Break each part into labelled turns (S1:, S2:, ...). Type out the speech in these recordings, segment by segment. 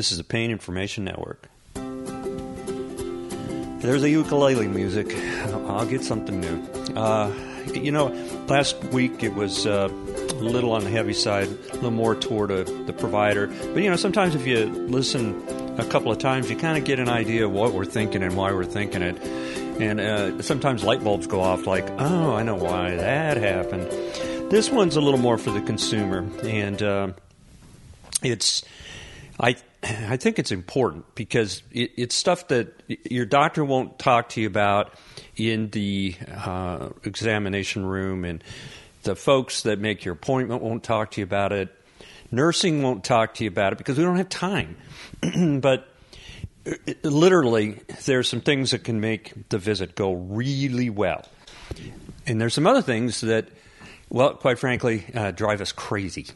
S1: This is the Pain Information Network. There's the ukulele music. I'll get something new. Uh, you know, last week it was uh, a little on the heavy side, a little more toward a, the provider. But, you know, sometimes if you listen a couple of times, you kind of get an idea of what we're thinking and why we're thinking it. And uh, sometimes light bulbs go off like, oh, I know why that happened. This one's a little more for the consumer. And uh, it's, I, I think it's important because it, it's stuff that your doctor won't talk to you about in the uh, examination room, and the folks that make your appointment won't talk to you about it. Nursing won't talk to you about it because we don't have time. but it, literally, there are some things that can make the visit go really well. And there's some other things that, well, quite frankly, uh, drive us crazy.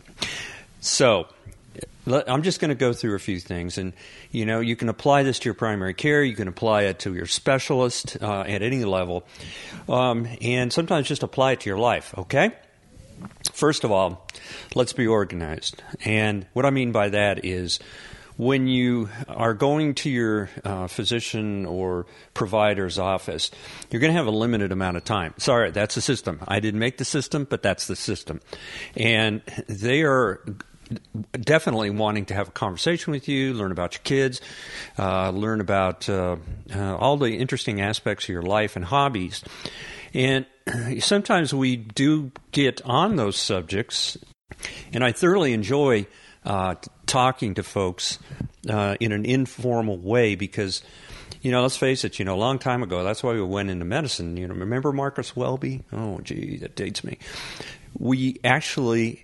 S1: So, I'm just going to go through a few things, and you know, you can apply this to your primary care. You can apply it to your specialist uh, at any level, um, and sometimes just apply it to your life. Okay. First of all, let's be organized, and what I mean by that is when you are going to your uh, physician or provider's office, you're going to have a limited amount of time. Sorry, that's the system. I didn't make the system, but that's the system. And they are definitely wanting to have a conversation with you, learn about your kids, uh, learn about uh, uh, all the interesting aspects of your life and hobbies. And sometimes we do get on those subjects, and I thoroughly enjoy uh, talking to folks uh, in an informal way because. You know, let's face it. You know, a long time ago, that's why we went into medicine. You know, remember Marcus Welby? Oh, gee, that dates me. We actually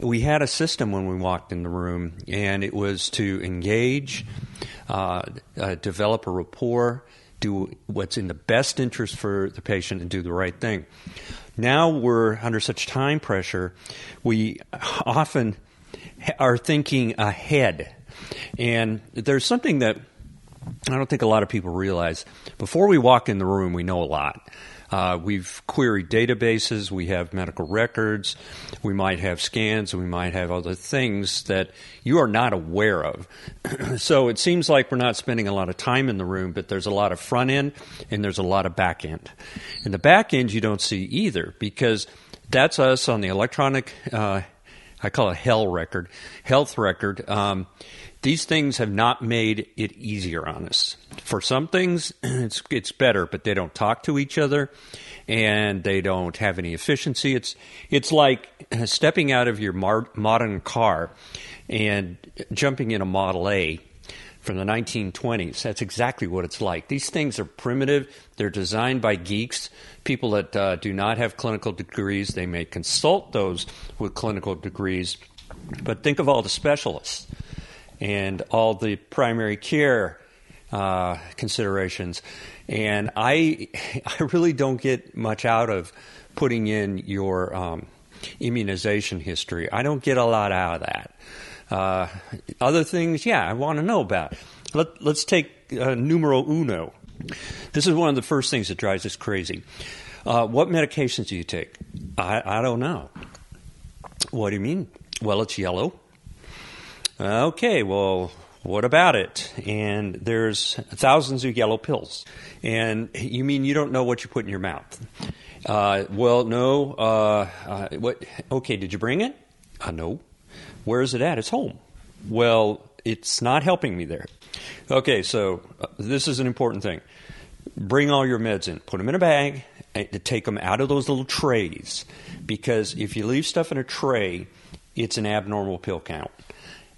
S1: we had a system when we walked in the room, and it was to engage, uh, uh, develop a rapport, do what's in the best interest for the patient, and do the right thing. Now we're under such time pressure, we often are thinking ahead. And there's something that I don't think a lot of people realize. Before we walk in the room, we know a lot. Uh, we've queried databases, we have medical records, we might have scans, we might have other things that you are not aware of. so it seems like we're not spending a lot of time in the room, but there's a lot of front end and there's a lot of back end. And the back end you don't see either because that's us on the electronic. Uh, I call it hell record, health record. Um, these things have not made it easier on us. For some things, it's it's better, but they don't talk to each other, and they don't have any efficiency. It's it's like stepping out of your mar- modern car and jumping in a Model A from the 1920s. That's exactly what it's like. These things are primitive. They're designed by geeks, people that uh, do not have clinical degrees. They may consult those with clinical degrees, but think of all the specialists and all the primary care uh, considerations. And I, I really don't get much out of putting in your um, immunization history. I don't get a lot out of that. Uh, other things, yeah, I want to know about. Let, let's take uh, numero uno. This is one of the first things that drives us crazy. Uh, what medications do you take? I, I don't know. What do you mean? Well, it's yellow. Okay, well, what about it? And there's thousands of yellow pills. And you mean you don't know what you put in your mouth? Uh, well, no. Uh, uh, what? Okay, did you bring it? Uh, no. Where is it at? It's home. Well, it's not helping me there. Okay, so uh, this is an important thing. Bring all your meds in. Put them in a bag. And take them out of those little trays because if you leave stuff in a tray, it's an abnormal pill count.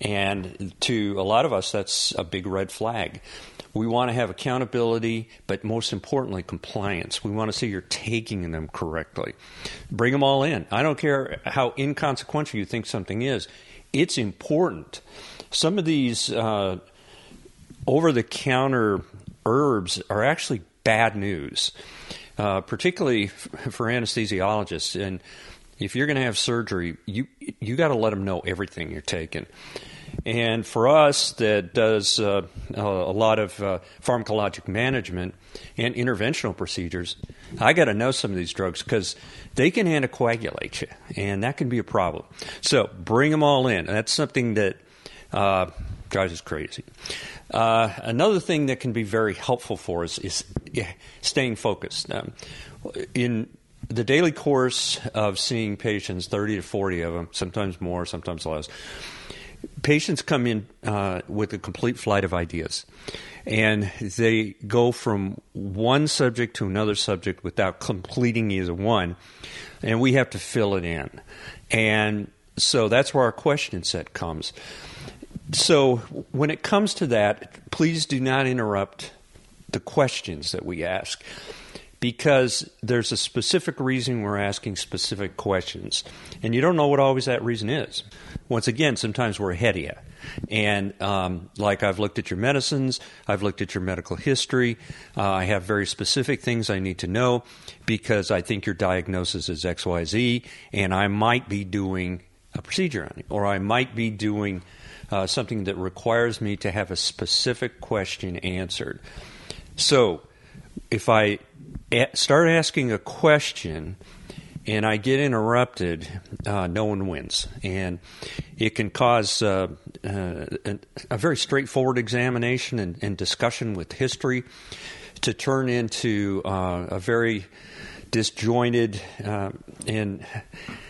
S1: And to a lot of us, that's a big red flag. We want to have accountability, but most importantly, compliance. We want to see you're taking them correctly. Bring them all in. I don't care how inconsequential you think something is, it's important. Some of these uh, over the counter herbs are actually bad news, uh, particularly for anesthesiologists. And if you're going to have surgery, you you got to let them know everything you're taking. And for us, that does uh, a lot of uh, pharmacologic management and interventional procedures, I got to know some of these drugs because they can anticoagulate you, and that can be a problem. So bring them all in. That's something that uh, drives us crazy. Uh, another thing that can be very helpful for us is staying focused. Um, in the daily course of seeing patients, 30 to 40 of them, sometimes more, sometimes less, patients come in uh, with a complete flight of ideas. And they go from one subject to another subject without completing either one. And we have to fill it in. And so that's where our question set comes. So when it comes to that, please do not interrupt the questions that we ask because there's a specific reason we're asking specific questions. And you don't know what always that reason is. Once again, sometimes we're ahead of you. And um, like I've looked at your medicines, I've looked at your medical history. Uh, I have very specific things I need to know because I think your diagnosis is XYZ, and I might be doing a procedure on it, or I might be doing uh, something that requires me to have a specific question answered. So, if I start asking a question and I get interrupted, uh, no one wins. And it can cause uh, uh, a, very straightforward examination and, and, discussion with history to turn into uh, a very disjointed uh, and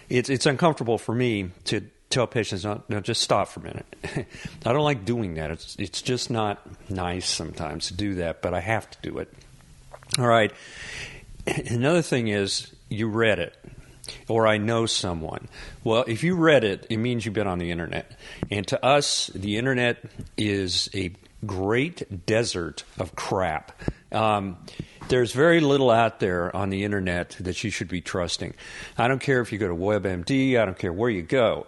S1: it's, it's uncomfortable for me to tell patients, no, no, just stop for a minute. I don't like doing that. It's, it's just not nice sometimes to do that, but I have to do it. All right. Another thing is you read it or I know someone. Well, if you read it, it means you've been on the internet. And to us, the internet is a great desert of crap. Um, there's very little out there on the internet that you should be trusting. I don't care if you go to WebMD, I don't care where you go.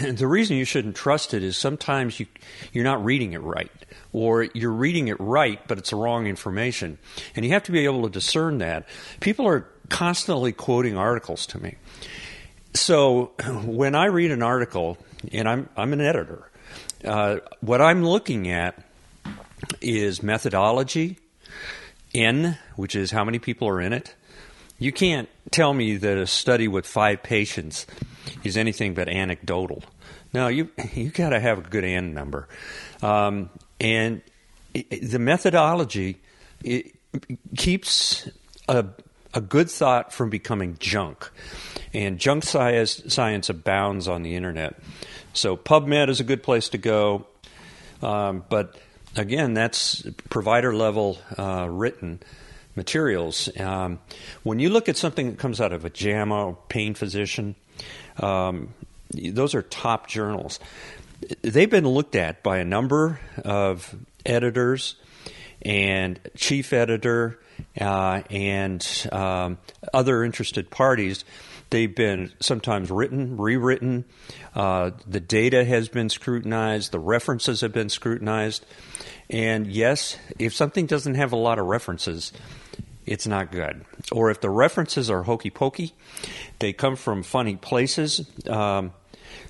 S1: And the reason you shouldn't trust it is sometimes you, you're not reading it right, or you're reading it right, but it's the wrong information. And you have to be able to discern that. People are constantly quoting articles to me. So when I read an article, and I'm, I'm an editor, uh, what I'm looking at is methodology, N, which is how many people are in it. You can't tell me that a study with five patients is anything but anecdotal. No, you you got to have a good N number, um, and it, the methodology keeps a a good thought from becoming junk. And junk science, science abounds on the internet. So PubMed is a good place to go. Um, but again, that's provider level uh, written materials. Um, when you look at something that comes out of a JAMA or Pain Physician, um, those are top journals. They've been looked at by a number of editors and chief editor uh, and um, other interested parties. They've been sometimes written, rewritten. Uh, the data has been scrutinized. The references have been scrutinized. And yes, if something doesn't have a lot of references, it's not good. Or if the references are hokey pokey, they come from funny places. Um,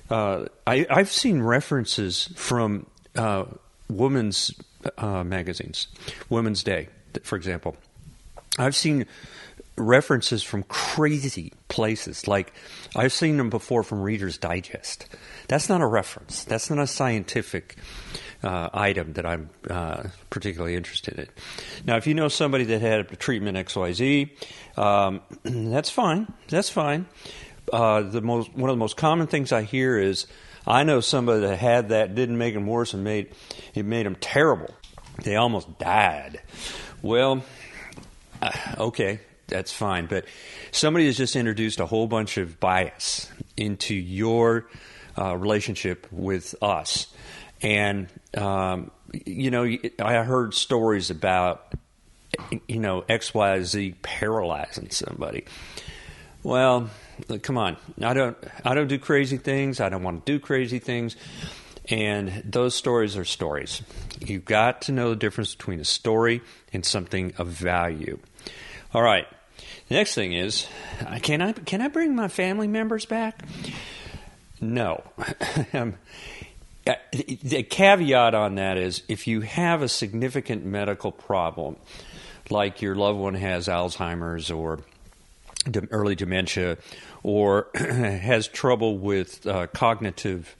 S1: uh, I, have seen references from uh, women's uh, magazines, Women's Day, for example. I've seen references from crazy places. Like I've seen them before from Reader's Digest. That's not a reference. That's not a scientific uh, item that I'm uh, particularly interested in. Now, if you know somebody that had a treatment XYZ, um, that's fine. That's fine. Uh, the most one of the most common things I hear is I know somebody that had that didn't make them worse and made it made them terrible. They almost died. Well, uh, okay, that's fine. But somebody has just introduced a whole bunch of bias into your uh, relationship with us. And, um, you know, I heard stories about, you know, XYZ paralyzing somebody. Well, come on. I don't, I don't do crazy things. I don't want to do crazy things. And those stories are stories. You've got to know the difference between a story and something of value. All right. The next thing is, can I can I bring my family members back? No. um, the caveat on that is if you have a significant medical problem, like your loved one has Alzheimer's or early dementia, or has trouble with uh, cognitive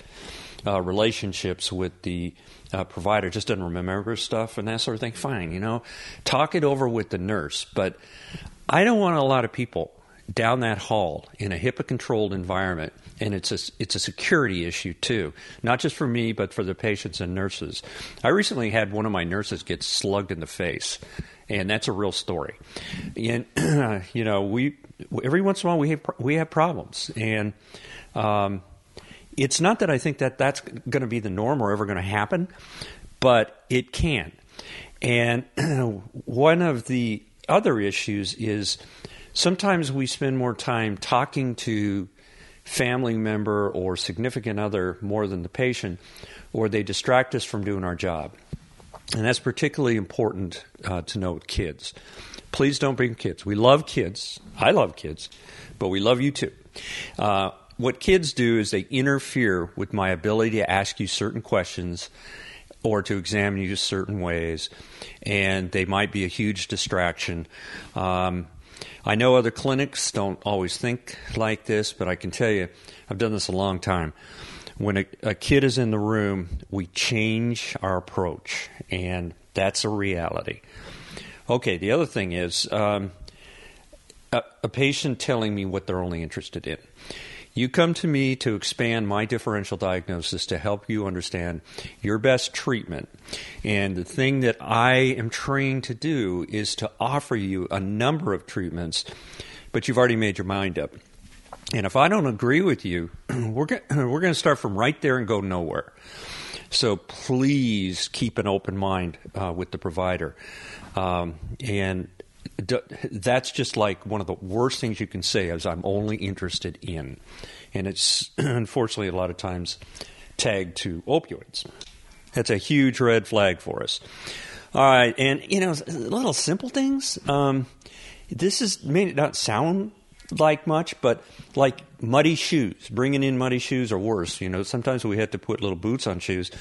S1: uh, relationships with the uh, provider, just doesn't remember stuff and that sort of thing. Fine, you know, talk it over with the nurse. But I don't want a lot of people down that hall in a HIPAA controlled environment and it's a, it's a security issue too, not just for me, but for the patients and nurses. I recently had one of my nurses get slugged in the face, and that's a real story. And you know, we every once in a while we have we have problems, and um, it's not that I think that that's going to be the norm or ever going to happen, but it can. And one of the other issues is sometimes we spend more time talking to family member or significant other more than the patient, or they distract us from doing our job. And that's particularly important uh, to know with kids. Please don't bring kids. We love kids. I love kids, but we love you too. Uh, what kids do is they interfere with my ability to ask you certain questions or to examine you certain ways, and they might be a huge distraction. Um, I know other clinics don't always think like this, but I can tell you, I've done this a long time. When a, a kid is in the room, we change our approach, and that's a reality. Okay, the other thing is um, a, a patient telling me what they're only interested in. You come to me to expand my differential diagnosis to help you understand your best treatment. And the thing that I am trained to do is to offer you a number of treatments, but you've already made your mind up. And if I don't agree with you, we're we're going to start from right there and go nowhere. So please keep an open mind uh, with the provider. Um, and that's just like one of the worst things you can say is I'm only interested in. And it's unfortunately a lot of times tagged to opioids. That's a huge red flag for us. All right, and you know, little simple things. Um, this is may not sound like much, but like muddy shoes, bringing in muddy shoes or worse. You know, sometimes we had to put little boots on shoes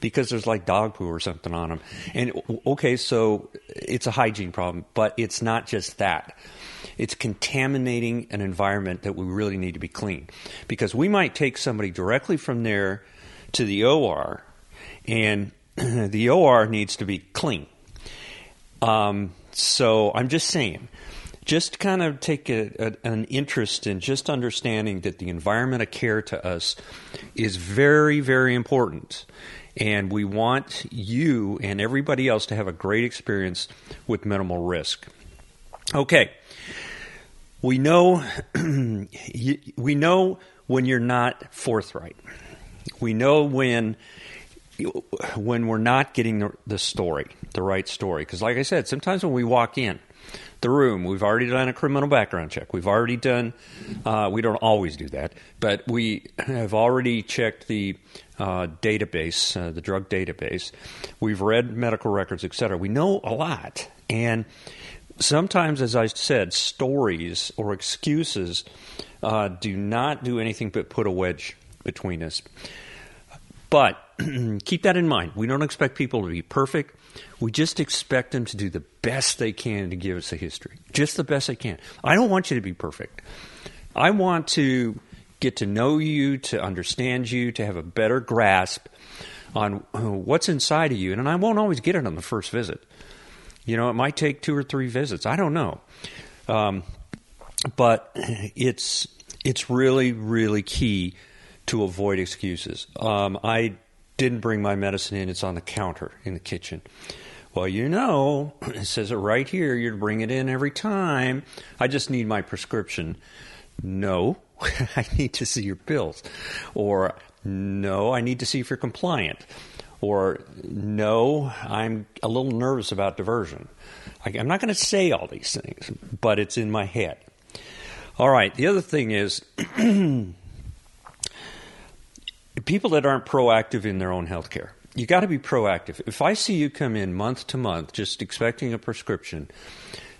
S1: because there's like dog poo or something on them. And okay, so it's a hygiene problem, but it's not just that. It's contaminating an environment that we really need to be clean because we might take somebody directly from there to the OR, and the OR needs to be clean. Um, so I'm just saying just kind of take a, a, an interest in just understanding that the environment of care to us is very, very important. And we want you and everybody else to have a great experience with minimal risk. Okay. We know we know when you're not forthright. We know when when we're not getting the, the story, the right story. Because, like I said, sometimes when we walk in, the room. We've already done a criminal background check. We've already done, uh, we don't always do that, but we have already checked the uh, database, uh, the drug database. We've read medical records, etc. We know a lot. And sometimes, as I said, stories or excuses uh, do not do anything but put a wedge between us. But keep that in mind. We don't expect people to be perfect. We just expect them to do the best they can to give us a history, just the best they can. I don't want you to be perfect. I want to get to know you, to understand you, to have a better grasp on what's inside of you. And I won't always get it on the first visit. You know, it might take two or three visits. I don't know. Um, but it's it's really really key to avoid excuses. Um, I didn't bring my medicine in; it's on the counter in the kitchen. Well, you know, it says it right here. You're to bring it in every time. I just need my prescription. No, I need to see your pills. Or, no, I need to see if you're compliant. Or, no, I'm a little nervous about diversion. I, I'm not going to say all these things, but it's in my head. All right, the other thing is people that aren't proactive in their own health care you got to be proactive. If I see you come in month to month just expecting a prescription,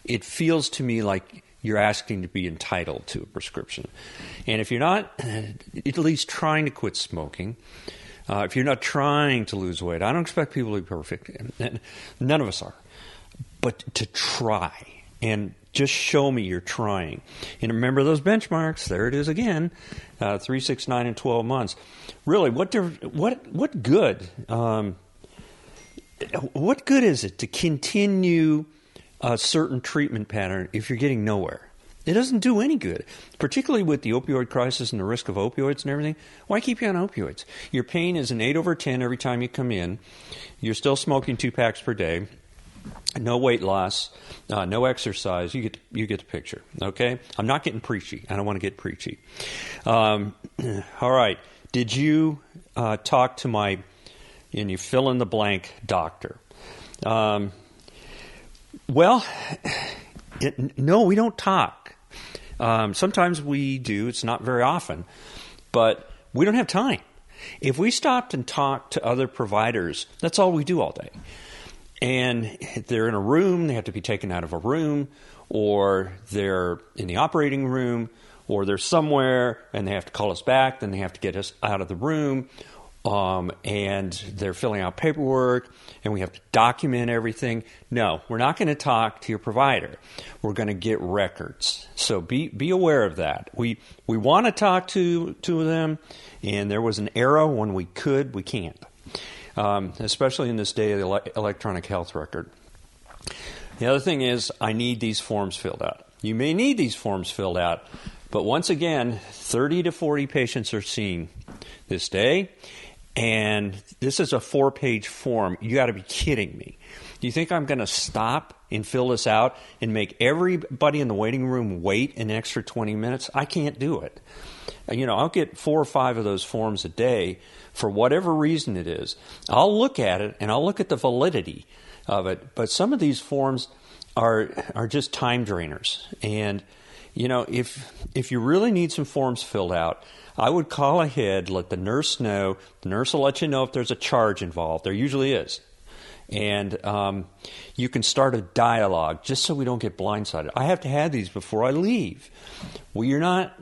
S1: it feels to me like you're asking to be entitled to a prescription. And if you're not at least trying to quit smoking, uh, if you're not trying to lose weight, I don't expect people to be perfect. None of us are. But to try and Just show me you're trying. And remember those benchmarks. There it is again uh, 3, 6, 9, and 12 months. Really, what, what, what good? Um, what good is it to continue a certain treatment pattern if you're getting nowhere? It doesn't do any good, particularly with the opioid crisis and the risk of opioids and everything. Why keep you on opioids? Your pain is an 8 over 10 every time you come in. You're still smoking two packs per day. No weight loss, uh, no exercise. You get you get the picture. Okay, I'm not getting preachy. I don't want to get preachy. Um, all right. Did you uh, talk to my and you fill in the blank doctor? Um, well, it, no, we don't talk. Um, sometimes we do, it's not very often, but we don't have time. If we stopped and talked to other providers, that's all we do all day. And they're in a room, they have to be taken out of a room, or they're in the operating room, or they're somewhere and they have to call us back, then they have to get us out of the room, um, and they're filling out paperwork and we have to document everything. No, we're not going to talk to your provider. We're going to get records. So be be aware of that. We we want to talk to to them, and there was an era when we could, we can't, um, especially in this day of the electronic health record. The other thing is, I need these forms filled out. You may need these forms filled out, but once again, 30 to 40 patients are seen this day, and this is a four page form. You got to be kidding me. Do you think I'm going to stop and fill this out and make everybody in the waiting room wait an extra 20 minutes? I can't do it. You know, I'll get four or five of those forms a day for whatever reason it is. I'll look at it and I'll look at the validity of it. But some of these forms are are just time drainers. And you know, if if you really need some forms filled out, I would call ahead, let the nurse know. The nurse will let you know if there's a charge involved. There usually is. And um, you can start a dialogue just so we don't get blindsided. I have to have these before I leave. Well, you're not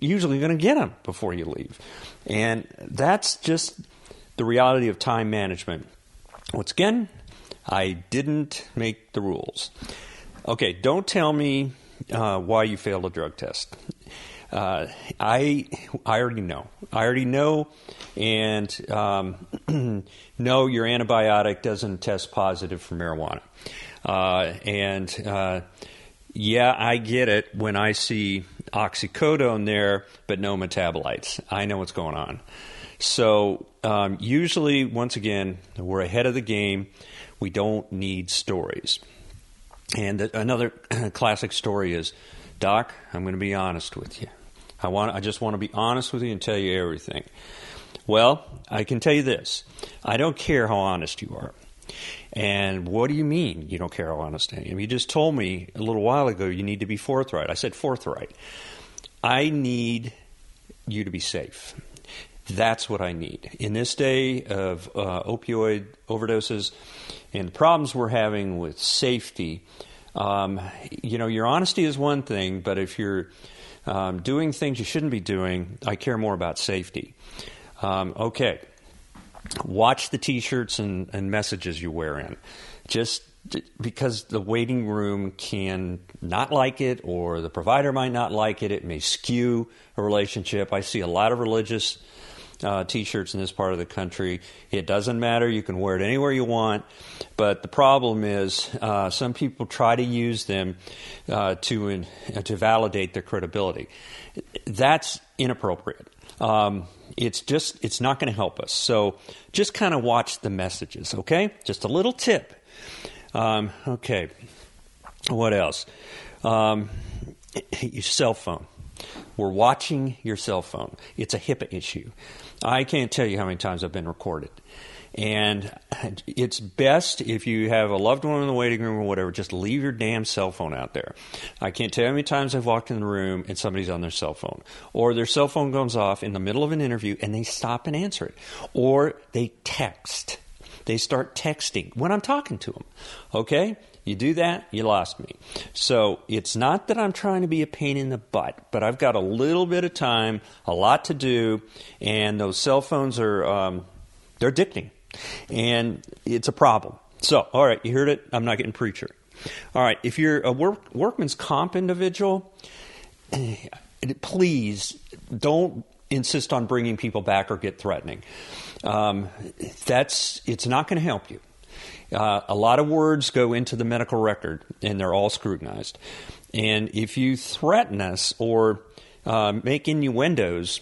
S1: usually going to get them before you leave. And that's just the reality of time management. Once again, I didn't make the rules. Okay, don't tell me uh, why you failed a drug test. Uh, I I already know. I already know, and um, know your antibiotic doesn't test positive for marijuana. Uh, and uh, yeah, I get it when I see oxycodone there, but no metabolites. I know what's going on. So um, usually, once again, we're ahead of the game. We don't need stories. And another classic story is, Doc, I'm going to be honest with you. I want I just want to be honest with you and tell you everything. Well, I can tell you this. I don't care how honest you are. And what do you mean you don't care how honest I am? You just told me a little while ago you need to be forthright. I said forthright. I need you to be safe. That's what I need. In this day of uh, opioid overdoses and the problems we're having with safety, um, you know, your honesty is one thing, but if you're um, doing things you shouldn't be doing. I care more about safety. Um, okay. Watch the t shirts and, and messages you wear in. Just because the waiting room can not like it or the provider might not like it, it may skew a relationship. I see a lot of religious uh, t-shirts in this part of the country. It doesn't matter; you can wear it anywhere you want. But the problem is, uh, some people try to use them uh, to in, to validate their credibility. That's inappropriate. Um, it's just it's not going to help us. So just kind of watch the messages. Okay, just a little tip. Um, okay, what else? Um, your cell phone. We're watching your cell phone. It's a HIPAA issue. I can't tell you how many times I've been recorded. And it's best if you have a loved one in the waiting room or whatever, just leave your damn cell phone out there. I can't tell you how many times I've walked in the room and somebody's on their cell phone. Or their cell phone goes off in the middle of an interview and they stop and answer it. Or they text. They start texting when I'm talking to them. Okay? You do that, you lost me. So it's not that I'm trying to be a pain in the butt, but I've got a little bit of time, a lot to do, and those cell phones are um, they're addicting, and it's a problem. So, all right, you heard it. I'm not getting preacher. All right, if you're a work, workman's comp individual, please don't insist on bringing people back or get threatening. Um, that's it's not going to help you. Uh, a lot of words go into the medical record, and they're all scrutinized. And if you threaten us or uh, make innuendos,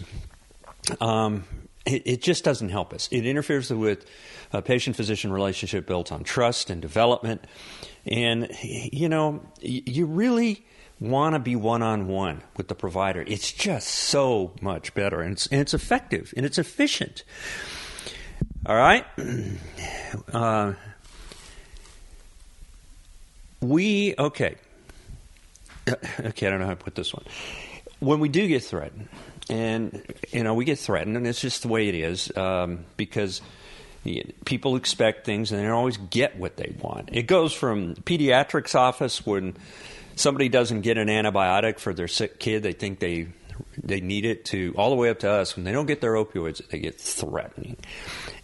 S1: um, it, it, just doesn't help us. It interferes with a patient physician relationship built on trust and development. And, you know, you really want to be one on one with the provider. It's just so much better, and it's, and it's effective and it's efficient. All right? Uh, we, okay. Okay, I don't know how to put this one. When we do get threatened, and, you know, we get threatened, and it's just the way it is um, because people expect things and they don't always get what they want. It goes from pediatrics office when somebody doesn't get an antibiotic for their sick kid, they think they they need it to all the way up to us when they don't get their opioids they get threatening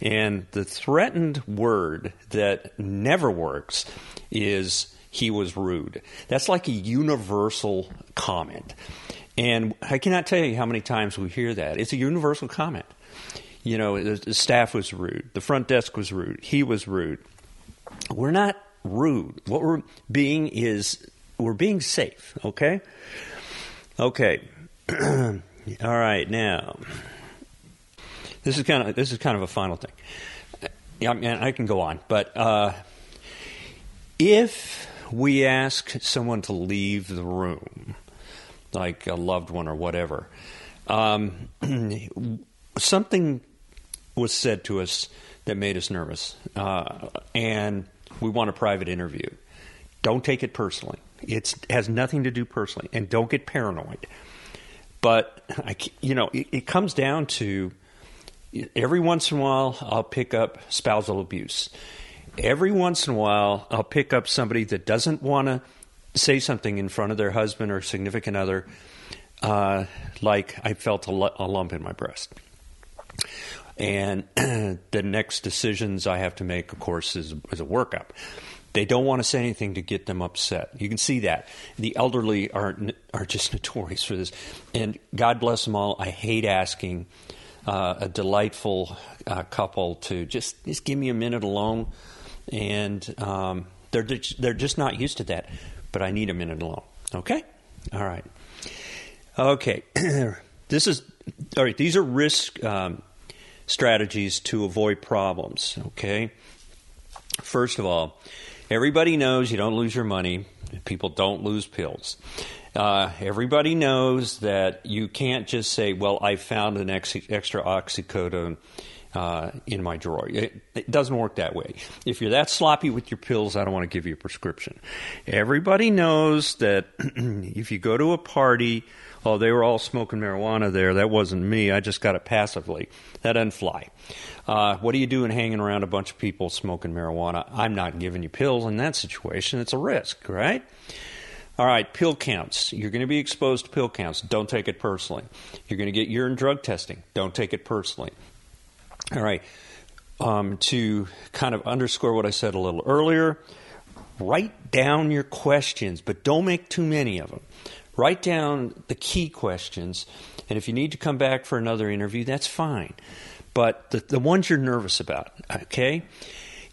S1: and the threatened word that never works is he was rude. That's like a universal comment. And i cannot tell you how many times we hear that. It's a universal comment. You know the staff was rude. The front desk was rude. He was rude. We're not rude. What we're being is we're being safe, okay? Okay. All right, now this is kind of this is kind of a final thing. Yeah, I, mean, I can go on, but uh, if we ask someone to leave the room, like a loved one or whatever, um, something was said to us that made us nervous, uh, and we want a private interview. Don't take it personally. It has nothing to do personally, and don't get paranoid. But I, you know, it, it comes down to every once in a while I'll pick up spousal abuse. Every once in a while I'll pick up somebody that doesn't want to say something in front of their husband or significant other, uh, like I felt a, a lump in my breast. And the next decisions I have to make, of course, is, is a workup. They don't want to say anything to get them upset. You can see that. The elderly are are just notorious for this. And God bless them all. I hate asking uh, a delightful uh, couple to just just give me a minute alone, and um, they're just, they're just not used to that. But I need a minute alone. Okay, all right, okay. this is all right. These are risk um, strategies to avoid problems. Okay, first of all Everybody knows you don't lose your money. People don't lose pills. Uh, everybody knows that you can't just say, "Well, I found an ex- extra oxycodone uh, in my drawer." It, it, doesn't work that way. If you're that sloppy with your pills, I don't want to give you a prescription. Everybody knows that if you go to a party, oh, they were all smoking marijuana there. That wasn't me. I just got it passively. That doesn't fly. Uh, what are you doing hanging around a bunch of people smoking marijuana? I'm not giving you pills in that situation. It's a risk, right? All right, pill counts. You're going to be exposed to pill counts. Don't take it personally. You're going to get urine drug testing. Don't take it personally. All right, um, to kind of underscore what I said a little earlier, write down your questions, but don't make too many of them. Write down the key questions, and if you need to come back for another interview, that's fine but the, the ones you're nervous about, okay?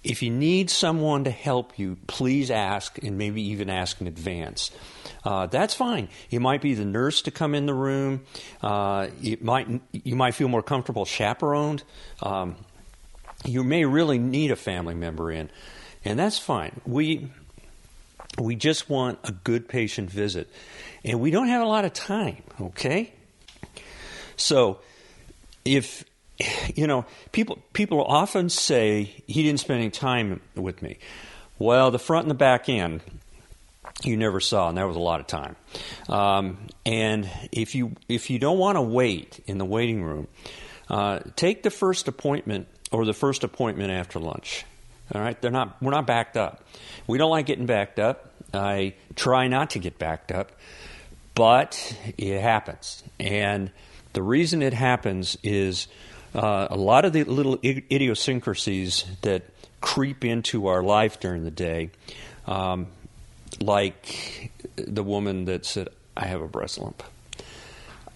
S1: If you need someone to help you, please ask and maybe even ask in advance. Uh, that's fine. It might be the nurse to come in the room. Uh, it might you might feel more comfortable chaperoned. Um, you may really need a family member in, and that's fine. We we just want a good patient visit, and we don't have a lot of time. Okay, so if you know, people people often say he didn't spend any time with me. Well, the front and the back end you never saw, and that was a lot of time. Um, and if you if you don't want to wait in the waiting room, uh, take the first appointment or the first appointment after lunch. All right, they're not we're not backed up. We don't like getting backed up. I try not to get backed up, but it happens, and the reason it happens is uh, a lot of the little idiosyncrasies that creep into our life during the day um, like the woman that said, "I have a breast lump."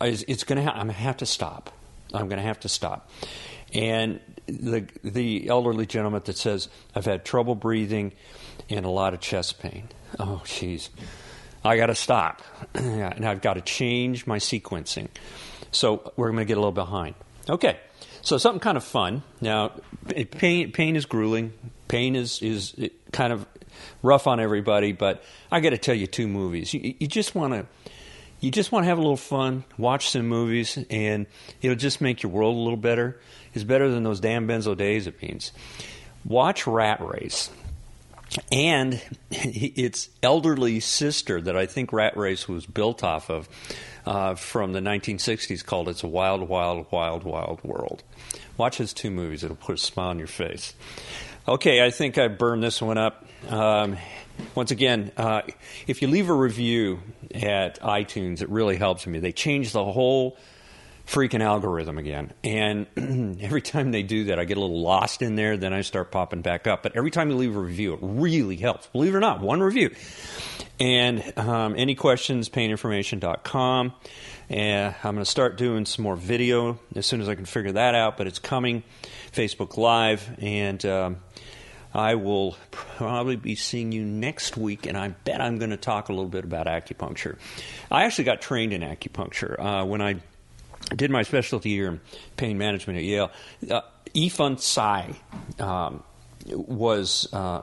S1: It's, it's to. Ha- I'm going to have to stop. I'm going to have to stop. And the the elderly gentleman that says, "I've had trouble breathing and a lot of chest pain." Oh, jeez. I got to stop, and I've got to change my sequencing. So we're going to get a little behind. Okay, so something kind of fun. Now, pain pain is grueling. Pain is is kind of rough on everybody, but I got to tell you two movies. You, you just want to you just want to have a little fun, watch some movies, and it'll just make your world a little better. It's better than those damn benzodiazepines. Watch Rat Race and its elderly sister that I think Rat Race was built off of uh, from the 1960s called It's a Wild, Wild, Wild, Wild World. Watch his two movies, it'll put a smile on your face. Okay, I think I burned this one up. Um, once again, uh, if you leave a review at iTunes, it really helps me. They change the whole freaking algorithm again. And every time they do that, I get a little lost in there. Then I start popping back up. But every time you leave a review, it really helps. Believe it or not, one review. And um, any questions, paininformation.com. And I'm going to start doing some more video as soon as I can figure that out. But it's coming, Facebook Live. And. Um, I will probably be seeing you next week, and I bet I'm going to talk a little bit about acupuncture. I actually got trained in acupuncture uh, when I did my specialty year in pain management at Yale. Uh, Tsai um, was uh,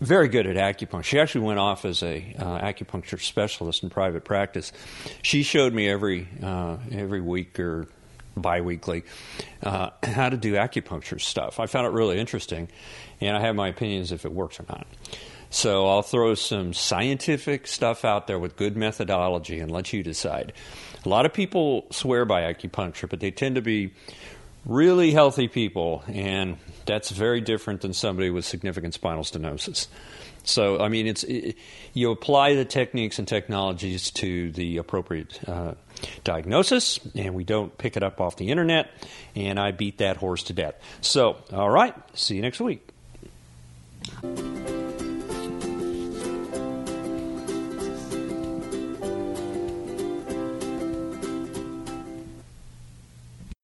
S1: very good at acupuncture. She actually went off as a uh, acupuncture specialist in private practice. She showed me every uh, every week or biweekly uh, how to do acupuncture stuff. I found it really interesting, and I have my opinions if it works or not. So I'll throw some scientific stuff out there with good methodology and let you decide. A lot of people swear by acupuncture, but they tend to be really healthy people, and that's very different than somebody with significant spinal stenosis. So, I mean, it's it, you apply the techniques and technologies to the appropriate uh, diagnosis, and we don't pick it up off the internet. And I beat that horse to death. So, all right, see you next week.